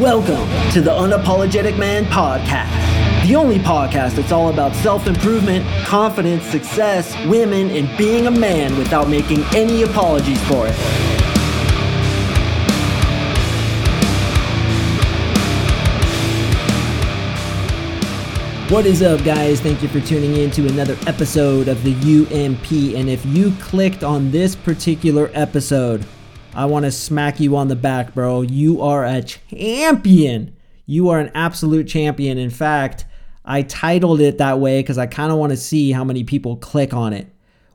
Welcome to the Unapologetic Man Podcast, the only podcast that's all about self improvement, confidence, success, women, and being a man without making any apologies for it. What is up, guys? Thank you for tuning in to another episode of the UMP. And if you clicked on this particular episode, I want to smack you on the back, bro. You are a champion. You are an absolute champion. In fact, I titled it that way because I kind of want to see how many people click on it.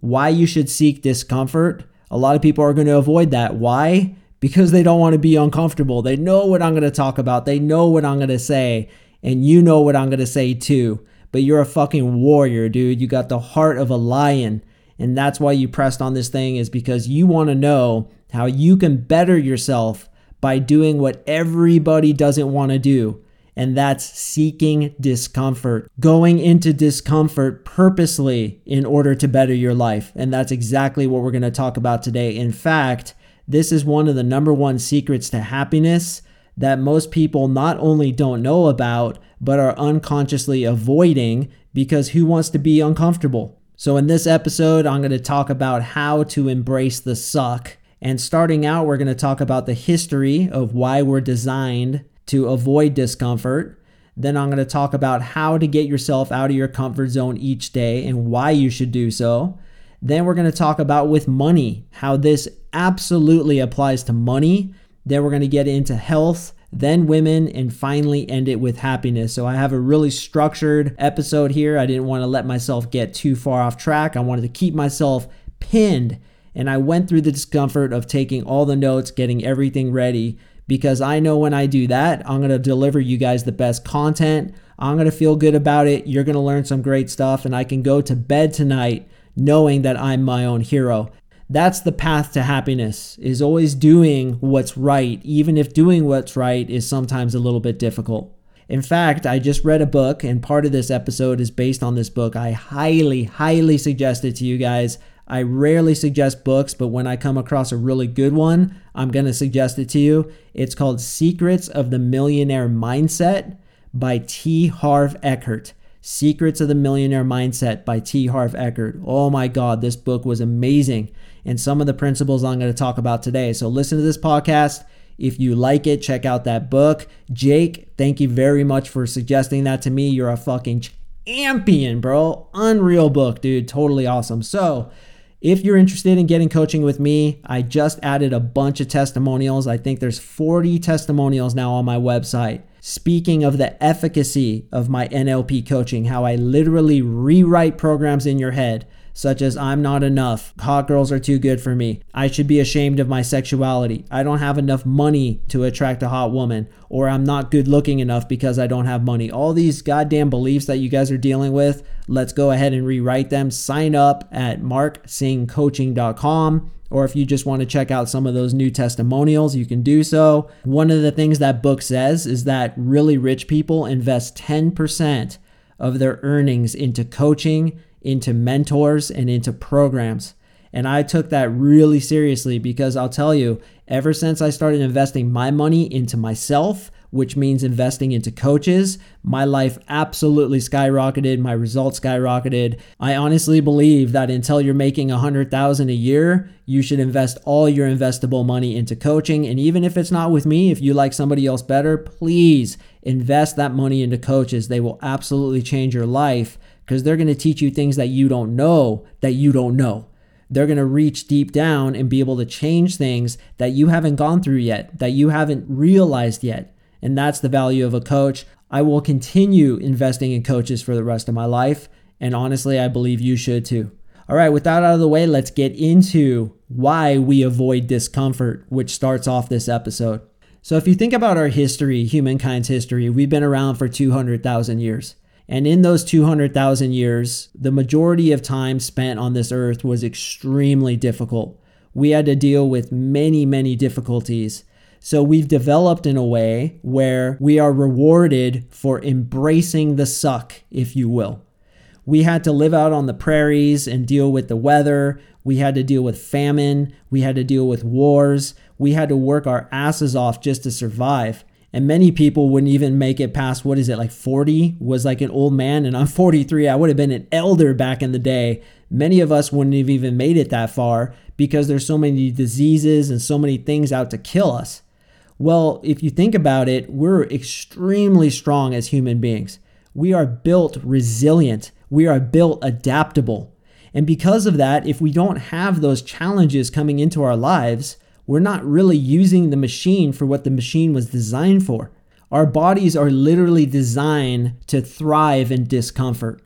Why you should seek discomfort. A lot of people are going to avoid that. Why? Because they don't want to be uncomfortable. They know what I'm going to talk about, they know what I'm going to say, and you know what I'm going to say too. But you're a fucking warrior, dude. You got the heart of a lion. And that's why you pressed on this thing, is because you want to know how you can better yourself by doing what everybody doesn't want to do. And that's seeking discomfort, going into discomfort purposely in order to better your life. And that's exactly what we're going to talk about today. In fact, this is one of the number one secrets to happiness that most people not only don't know about, but are unconsciously avoiding because who wants to be uncomfortable? So, in this episode, I'm going to talk about how to embrace the suck and starting out, we're going to talk about the history of why we're designed to avoid discomfort. Then I'm going to talk about how to get yourself out of your comfort zone each day and why you should do so. Then we're going to talk about with money, how this absolutely applies to money. Then we're going to get into health, then women, and finally end it with happiness. So I have a really structured episode here. I didn't want to let myself get too far off track. I wanted to keep myself pinned and I went through the discomfort of taking all the notes, getting everything ready, because I know when I do that, I'm going to deliver you guys the best content. I'm going to feel good about it. You're going to learn some great stuff, and I can go to bed tonight knowing that I'm my own hero. That's the path to happiness is always doing what's right, even if doing what's right is sometimes a little bit difficult. In fact, I just read a book, and part of this episode is based on this book. I highly, highly suggest it to you guys. I rarely suggest books, but when I come across a really good one, I'm going to suggest it to you. It's called Secrets of the Millionaire Mindset by T. Harv Eker. Secrets of the Millionaire Mindset by T. Harv Eker. Oh my God, this book was amazing. And some of the principles I'm going to talk about today. So listen to this podcast. If you like it, check out that book. Jake, thank you very much for suggesting that to me. You're a fucking champion, bro. Unreal book, dude. Totally awesome. So, if you're interested in getting coaching with me, I just added a bunch of testimonials. I think there's 40 testimonials now on my website. Speaking of the efficacy of my NLP coaching, how I literally rewrite programs in your head such as I'm not enough, hot girls are too good for me, I should be ashamed of my sexuality, I don't have enough money to attract a hot woman, or I'm not good looking enough because I don't have money. All these goddamn beliefs that you guys are dealing with, let's go ahead and rewrite them. Sign up at marksingcoaching.com. Or if you just want to check out some of those new testimonials, you can do so. One of the things that book says is that really rich people invest 10% of their earnings into coaching into mentors and into programs. And I took that really seriously because I'll tell you, ever since I started investing my money into myself, which means investing into coaches, my life absolutely skyrocketed, my results skyrocketed. I honestly believe that until you're making a 100,000 a year, you should invest all your investable money into coaching and even if it's not with me, if you like somebody else better, please invest that money into coaches. They will absolutely change your life because they're going to teach you things that you don't know that you don't know. They're going to reach deep down and be able to change things that you haven't gone through yet, that you haven't realized yet. And that's the value of a coach. I will continue investing in coaches for the rest of my life. And honestly, I believe you should too. All right, with that out of the way, let's get into why we avoid discomfort, which starts off this episode. So, if you think about our history, humankind's history, we've been around for 200,000 years. And in those 200,000 years, the majority of time spent on this earth was extremely difficult. We had to deal with many, many difficulties. So we've developed in a way where we are rewarded for embracing the suck, if you will. We had to live out on the prairies and deal with the weather. We had to deal with famine. We had to deal with wars. We had to work our asses off just to survive. And many people wouldn't even make it past what is it, like 40 was like an old man, and I'm 43. I would have been an elder back in the day. Many of us wouldn't have even made it that far because there's so many diseases and so many things out to kill us. Well, if you think about it, we're extremely strong as human beings. We are built resilient, we are built adaptable. And because of that, if we don't have those challenges coming into our lives, we're not really using the machine for what the machine was designed for. Our bodies are literally designed to thrive in discomfort.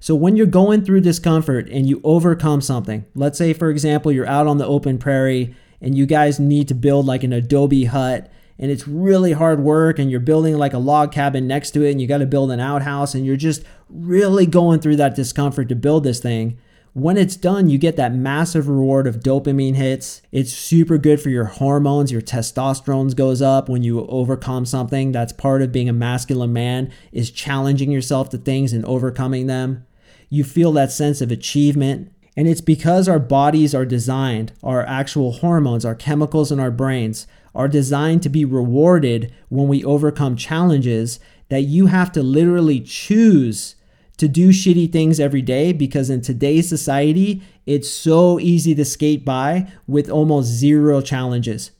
So when you're going through discomfort and you overcome something, let's say, for example, you're out on the open prairie and you guys need to build like an adobe hut and it's really hard work and you're building like a log cabin next to it and you got to build an outhouse and you're just really going through that discomfort to build this thing when it's done, you get that massive reward of dopamine hits. It's super good for your hormones. Your testosterone goes up when you overcome something. That's part of being a masculine man is challenging yourself to things and overcoming them. You feel that sense of achievement. And it's because our bodies are designed, our actual hormones, our chemicals in our brains are designed to be rewarded when we overcome challenges that you have to literally choose to do shitty things every day because in today's society, it's so easy to skate by with almost zero challenges.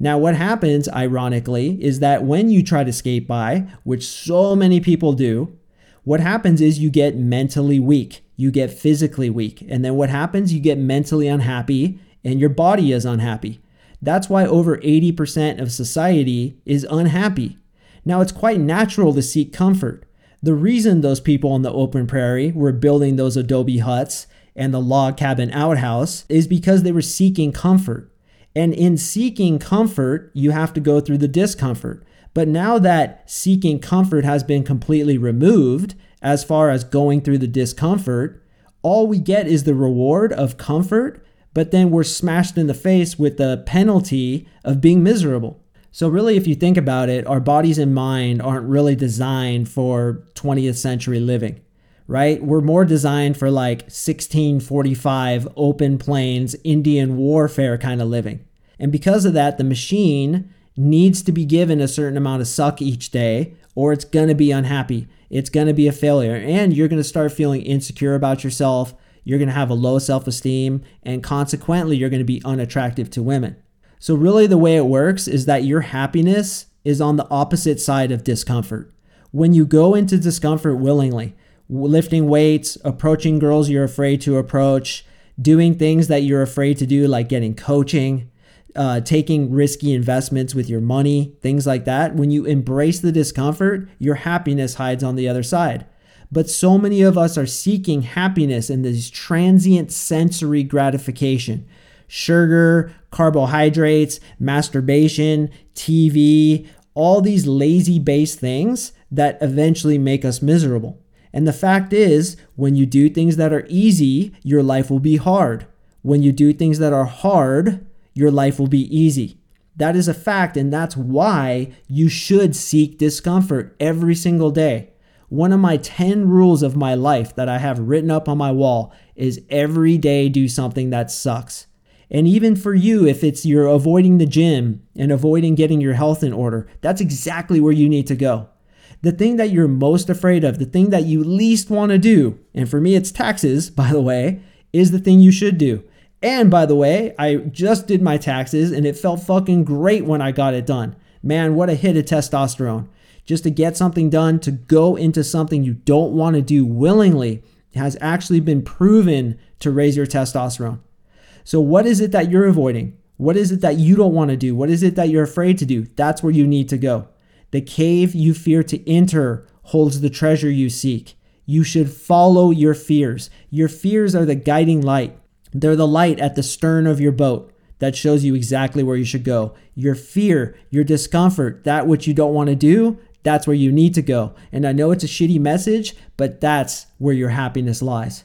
Now, what happens, ironically, is that when you try to skate by, which so many people do, what happens is you get mentally weak, you get physically weak. And then what happens? You get mentally unhappy and your body is unhappy. That's why over 80% of society is unhappy. Now, it's quite natural to seek comfort. The reason those people on the open prairie were building those adobe huts and the log cabin outhouse is because they were seeking comfort. And in seeking comfort, you have to go through the discomfort. But now that seeking comfort has been completely removed, as far as going through the discomfort, all we get is the reward of comfort, but then we're smashed in the face with the penalty of being miserable. So, really, if you think about it, our bodies and mind aren't really designed for 20th century living, right? We're more designed for like 1645 open plains, Indian warfare kind of living. And because of that, the machine needs to be given a certain amount of suck each day, or it's going to be unhappy. It's going to be a failure. And you're going to start feeling insecure about yourself. You're going to have a low self esteem. And consequently, you're going to be unattractive to women. So, really, the way it works is that your happiness is on the opposite side of discomfort. When you go into discomfort willingly, lifting weights, approaching girls you're afraid to approach, doing things that you're afraid to do, like getting coaching, uh, taking risky investments with your money, things like that, when you embrace the discomfort, your happiness hides on the other side. But so many of us are seeking happiness in this transient sensory gratification sugar, carbohydrates, masturbation, TV, all these lazy based things that eventually make us miserable. And the fact is, when you do things that are easy, your life will be hard. When you do things that are hard, your life will be easy. That is a fact, and that's why you should seek discomfort every single day. One of my 10 rules of my life that I have written up on my wall is every day do something that sucks. And even for you, if it's you're avoiding the gym and avoiding getting your health in order, that's exactly where you need to go. The thing that you're most afraid of, the thing that you least want to do, and for me it's taxes, by the way, is the thing you should do. And by the way, I just did my taxes and it felt fucking great when I got it done. Man, what a hit of testosterone. Just to get something done, to go into something you don't want to do willingly, has actually been proven to raise your testosterone. So, what is it that you're avoiding? What is it that you don't want to do? What is it that you're afraid to do? That's where you need to go. The cave you fear to enter holds the treasure you seek. You should follow your fears. Your fears are the guiding light, they're the light at the stern of your boat that shows you exactly where you should go. Your fear, your discomfort, that which you don't want to do, that's where you need to go. And I know it's a shitty message, but that's where your happiness lies.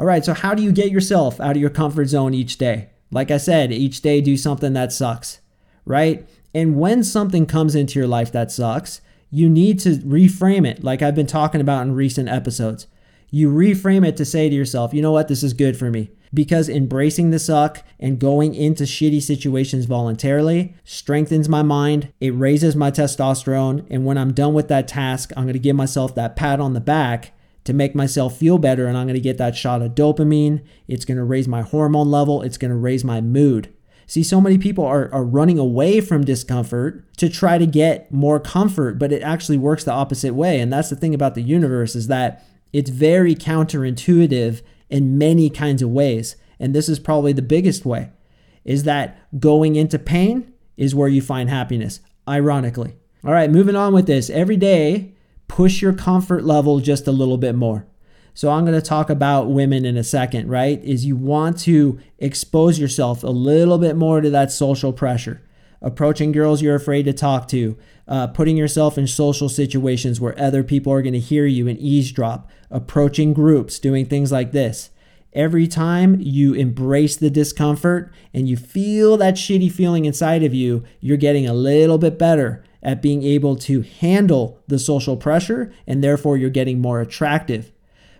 All right, so how do you get yourself out of your comfort zone each day? Like I said, each day do something that sucks, right? And when something comes into your life that sucks, you need to reframe it, like I've been talking about in recent episodes. You reframe it to say to yourself, you know what, this is good for me. because embracing the suck and going into shitty situations voluntarily strengthens my mind, it raises my testosterone, and when I'm done with that task, I'm gonna give myself that pat on the back to make myself feel better, and I'm gonna get that shot of dopamine. It's gonna raise my hormone level, it's gonna raise my mood. See, so many people are, are running away from discomfort to try to get more comfort, but it actually works the opposite way. And that's the thing about the universe is that it's very counterintuitive in many kinds of ways. And this is probably the biggest way is that going into pain is where you find happiness, ironically. All right, moving on with this. Every day, push your comfort level just a little bit more. So I'm going to talk about women in a second, right? Is you want to expose yourself a little bit more to that social pressure. Approaching girls you're afraid to talk to, uh, putting yourself in social situations where other people are going to hear you and eavesdrop, approaching groups, doing things like this. Every time you embrace the discomfort and you feel that shitty feeling inside of you, you're getting a little bit better at being able to handle the social pressure and therefore you're getting more attractive.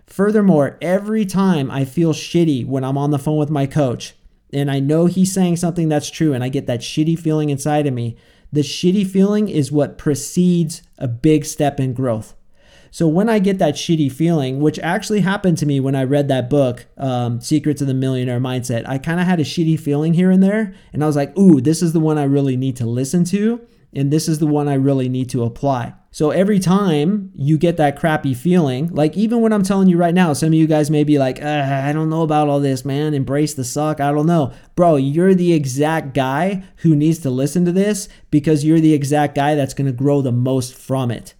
Furthermore, every time I feel shitty when I'm on the phone with my coach and I know he's saying something that's true and I get that shitty feeling inside of me, the shitty feeling is what precedes a big step in growth. So when I get that shitty feeling, which actually happened to me when I read that book, um, Secrets of the Millionaire Mindset, I kind of had a shitty feeling here and there. And I was like, ooh, this is the one I really need to listen to. And this is the one I really need to apply. So every time you get that crappy feeling, like even when I'm telling you right now, some of you guys may be like, I don't know about all this, man. Embrace the suck. I don't know. Bro, you're the exact guy who needs to listen to this because you're the exact guy that's going to grow the most from it.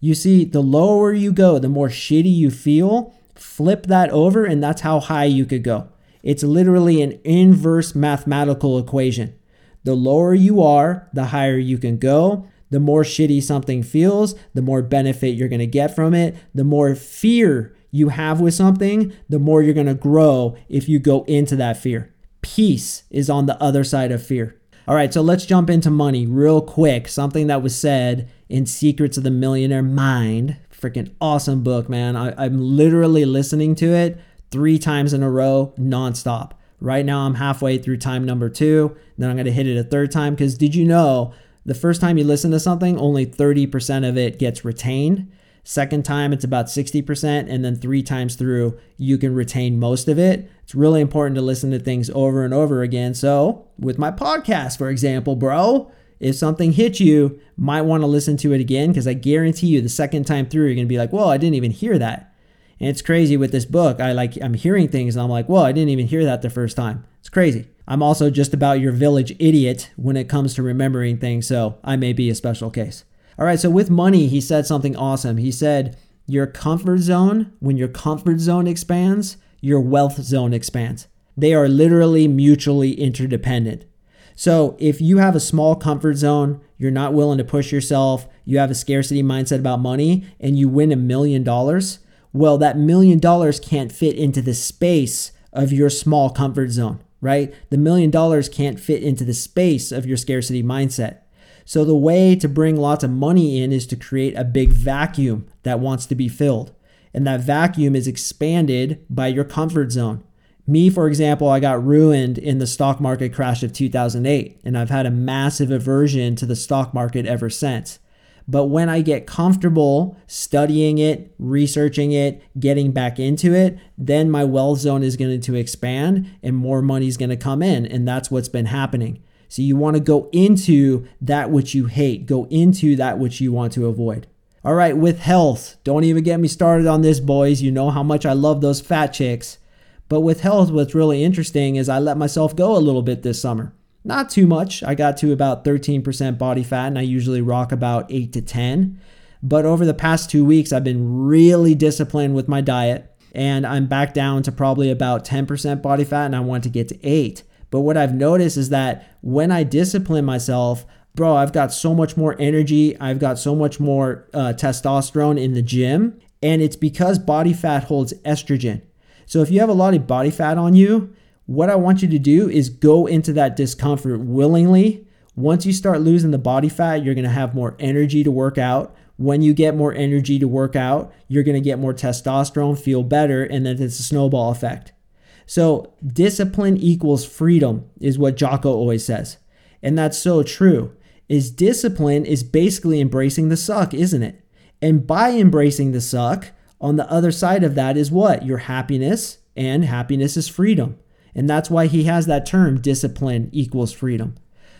You see, the lower you go, the more shitty you feel. Flip that over, and that's how high you could go. It's literally an inverse mathematical equation. The lower you are, the higher you can go. The more shitty something feels, the more benefit you're going to get from it. The more fear you have with something, the more you're going to grow if you go into that fear. Peace is on the other side of fear. All right, so let's jump into money real quick. Something that was said in Secrets of the Millionaire Mind. Freaking awesome book, man. I, am literally listening to it three times in a row, nonstop. Right now, I'm halfway through time number two. Then I'm going to hit it a third time because did you know the first time you listen to something, only 30% of it gets retained? Second time, it's about 60%. And then three times through, you can retain most of it. It's really important to listen to things over and over again. So, with my podcast, for example, bro, if something hits you, might want to listen to it again because I guarantee you the second time through, you're going to be like, whoa, I didn't even hear that. And it's crazy with this book. I like, I'm hearing things and I'm like, whoa, I didn't even hear that the first time. It's crazy. I'm also just about your village idiot when it comes to remembering things. So I may be a special case. All right, so with money, he said something awesome. He said, Your comfort zone, when your comfort zone expands, your wealth zone expands. They are literally mutually interdependent. So if you have a small comfort zone, you're not willing to push yourself, you have a scarcity mindset about money, and you win a million dollars, well, that million dollars can't fit into the space of your small comfort zone, right? The million dollars can't fit into the space of your scarcity mindset. So, the way to bring lots of money in is to create a big vacuum that wants to be filled. And that vacuum is expanded by your comfort zone. Me, for example, I got ruined in the stock market crash of 2008, and I've had a massive aversion to the stock market ever since. But when I get comfortable studying it, researching it, getting back into it, then my wealth zone is going to expand and more money is going to come in. And that's what's been happening. So you want to go into that which you hate, go into that which you want to avoid. All right, with health, don't even get me started on this, boys. You know how much I love those fat chicks. But with health, what's really interesting is I let myself go a little bit this summer. Not too much. I got to about 13% body fat, and I usually rock about 8 to 10. But over the past two weeks, I've been really disciplined with my diet, and I'm back down to probably about 10% body fat, and I want to get to 8. But what I've noticed is that when I discipline myself, bro, I've got so much more energy. I've got so much more uh, testosterone in the gym. And it's because body fat holds estrogen. So if you have a lot of body fat on you, what I want you to do is go into that discomfort willingly. Once you start losing the body fat, you're to have more energy to work out. When you get more energy to work out, you're to get more testosterone, feel better, and then it's a snowball effect. So, discipline equals freedom is what Jocko always says. And that's so true. Is discipline is basically embracing the suck, isn't it? And by embracing the suck, on the other side of that is what? Your happiness, and happiness is freedom. And that's why he has that term discipline equals freedom.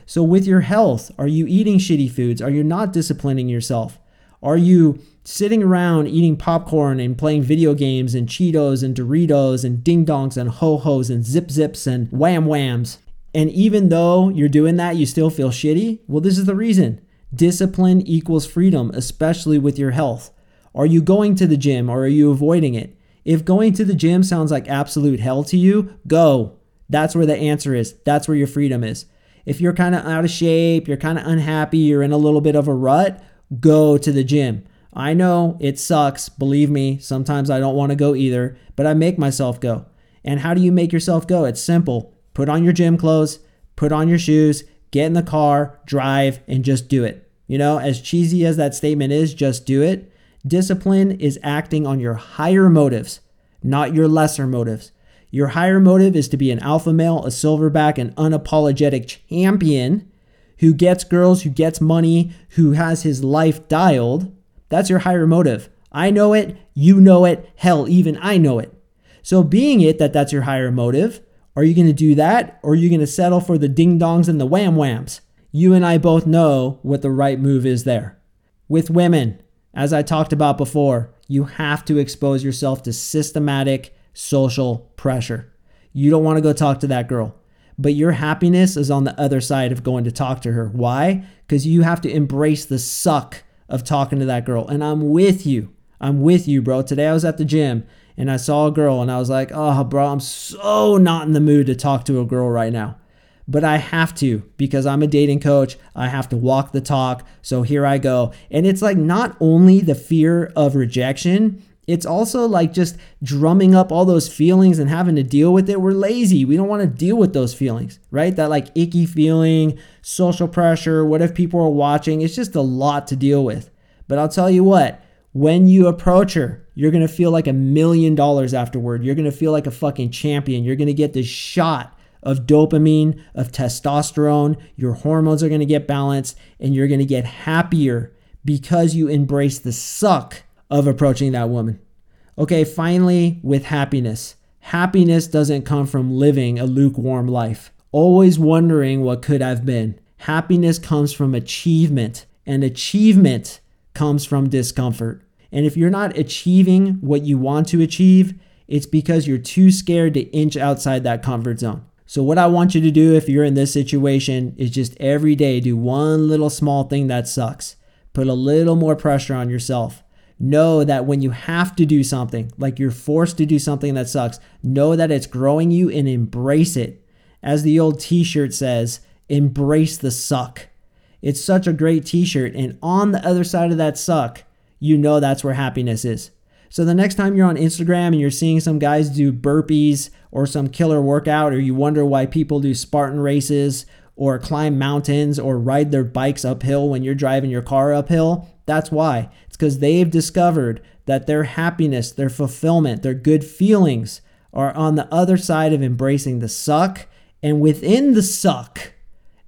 So, with your health, are you eating shitty foods? Are you not disciplining yourself? Are you sitting around eating popcorn and playing video games and Cheetos and Doritos and ding dongs and ho hos and zip zips and wham whams? And even though you're doing that, you still feel shitty? Well, this is the reason. Discipline equals freedom, especially with your health. Are you going to the gym or are you avoiding it? If going to the gym sounds like absolute hell to you, go. That's where the answer is. That's where your freedom is. If you're kind of out of shape, you're kind of unhappy, you're in a little bit of a rut, go to the gym. I know it sucks. Believe me, sometimes I don't want to go either, but I make myself go. And how do you make yourself go? It's simple. Put on your gym clothes, put on your shoes, get in the car, drive, and just do it. You know, as cheesy as that statement is, just do it. Discipline is acting on your higher motives, not your lesser motives. Your higher motive is to be an alpha male, a silverback, an unapologetic champion who gets girls, who gets money, who has his life dialed. That's your higher motive. I know it, you know it, hell, even I know it. So, being it that that's your higher motive, are you going to do that or are you going to settle for the ding dongs and the wham whams? You and I both know what the right move is there. With women, as I talked about before, you have to expose yourself to systematic social pressure. You don't want to go talk to that girl. But your happiness is on the other side of going to talk to her. Why? Because you have to embrace the suck of talking to that girl. And I'm with you. I'm with you, bro. Today I was at the gym and I saw a girl and I was like, oh, bro, I'm so not in the mood to talk to a girl right now. But I have to because I'm a dating coach. I have to walk the talk. So here I go. And it's like not only the fear of rejection, it's also like just drumming up all those feelings and having to deal with it. We're lazy. We don't want to deal with those feelings, right? That like icky feeling, social pressure, what if people are watching? It's just a lot to deal with. But I'll tell you what, when you approach her, you're going to feel like a million dollars afterward. You're going to feel like a fucking champion. You're going to get this shot of dopamine, of testosterone. Your hormones are going to get balanced and you're going to get happier because you embrace the suck of approaching that woman. Okay, finally, with happiness. Happiness doesn't come from living a lukewarm life, always wondering what could have been. Happiness comes from achievement, and achievement comes from discomfort. And if you're not achieving what you want to achieve, it's because you're too scared to inch outside that comfort zone. So, what I want you to do if you're in this situation is just every day do one little small thing that sucks. Put a little more pressure on yourself. Know that when you have to do something, like you're forced to do something that sucks, know that it's growing you and embrace it. As the old t shirt says, embrace the suck. It's such a great t shirt. And on the other side of that suck, you know that's where happiness is. So the next time you're on Instagram and you're seeing some guys do burpees or some killer workout, or you wonder why people do Spartan races or climb mountains or ride their bikes uphill when you're driving your car uphill, that's why. It's because they've discovered that their happiness, their fulfillment, their good feelings are on the other side of embracing the suck. And within the suck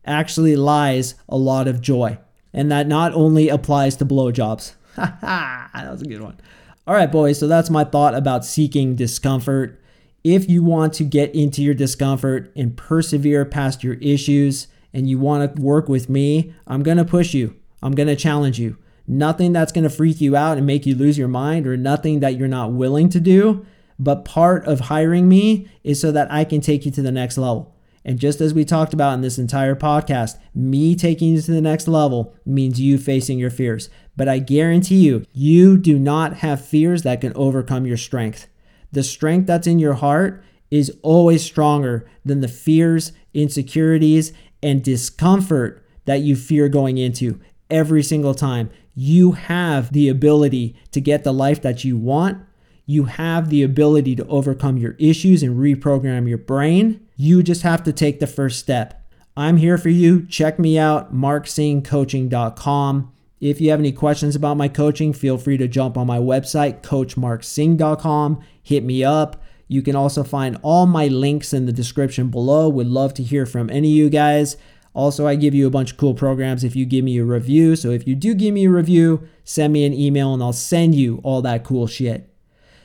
actually lies a lot of joy. And that not only applies to blowjobs. Ha ha, that was a good one. All right, boys, so that's my thought about seeking discomfort. If you want to get into your discomfort and persevere past your issues and you want to work with me, I'm going to push you. I'm going to challenge you. Nothing that's going to freak you out and make you lose your mind or nothing that you're not willing to do. But part of hiring me is so that I can take you to the next level. And just as we talked about in this entire podcast, me taking you to the next level means you facing your fears. But I guarantee you, you do not have fears that can overcome your strength. The strength that's in your heart is always stronger than the fears, insecurities, and discomfort that you fear going into every single time. You have the ability to get the life that you want. You have the ability to overcome your issues and reprogram your brain. You just have to take the first step. I'm here for you. Check me out, marksingcoaching.com. If you have any questions about my coaching, feel free to jump on my website, coachmarksing.com. Hit me up. You can also find all my links in the description below. Would love to hear from any of you guys. Also, I give you a bunch of cool programs if you give me a review. So if you do give me a review, send me an email and I'll send you all that cool shit.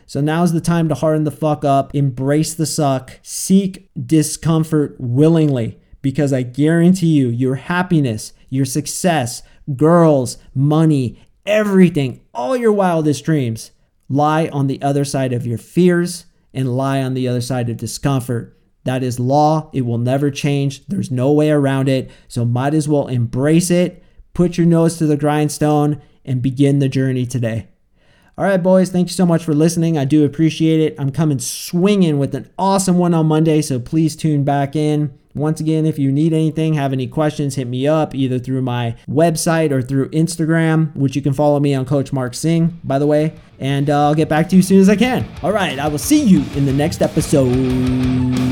So now's the time to harden the fuck up, embrace the suck, seek discomfort willingly because I guarantee you your happiness, your success, girls, money, everything, all your wildest dreams lie on the other side of your fears and lie on the other side of discomfort. That is law. It will never change. There's no way around it. So might as well embrace it, put your nose to the grindstone, and begin the journey today. All right, boys, thank you so much for listening. I do appreciate it. I'm coming swinging with an awesome one on Monday, so please tune back in. Once again, if you need anything, have any questions, hit me up either through my website or through Instagram, which you can follow me on Coach Mark Sing, by the way. And uh, I'll get back to you as soon as I can. All right, I will see you in the next episode.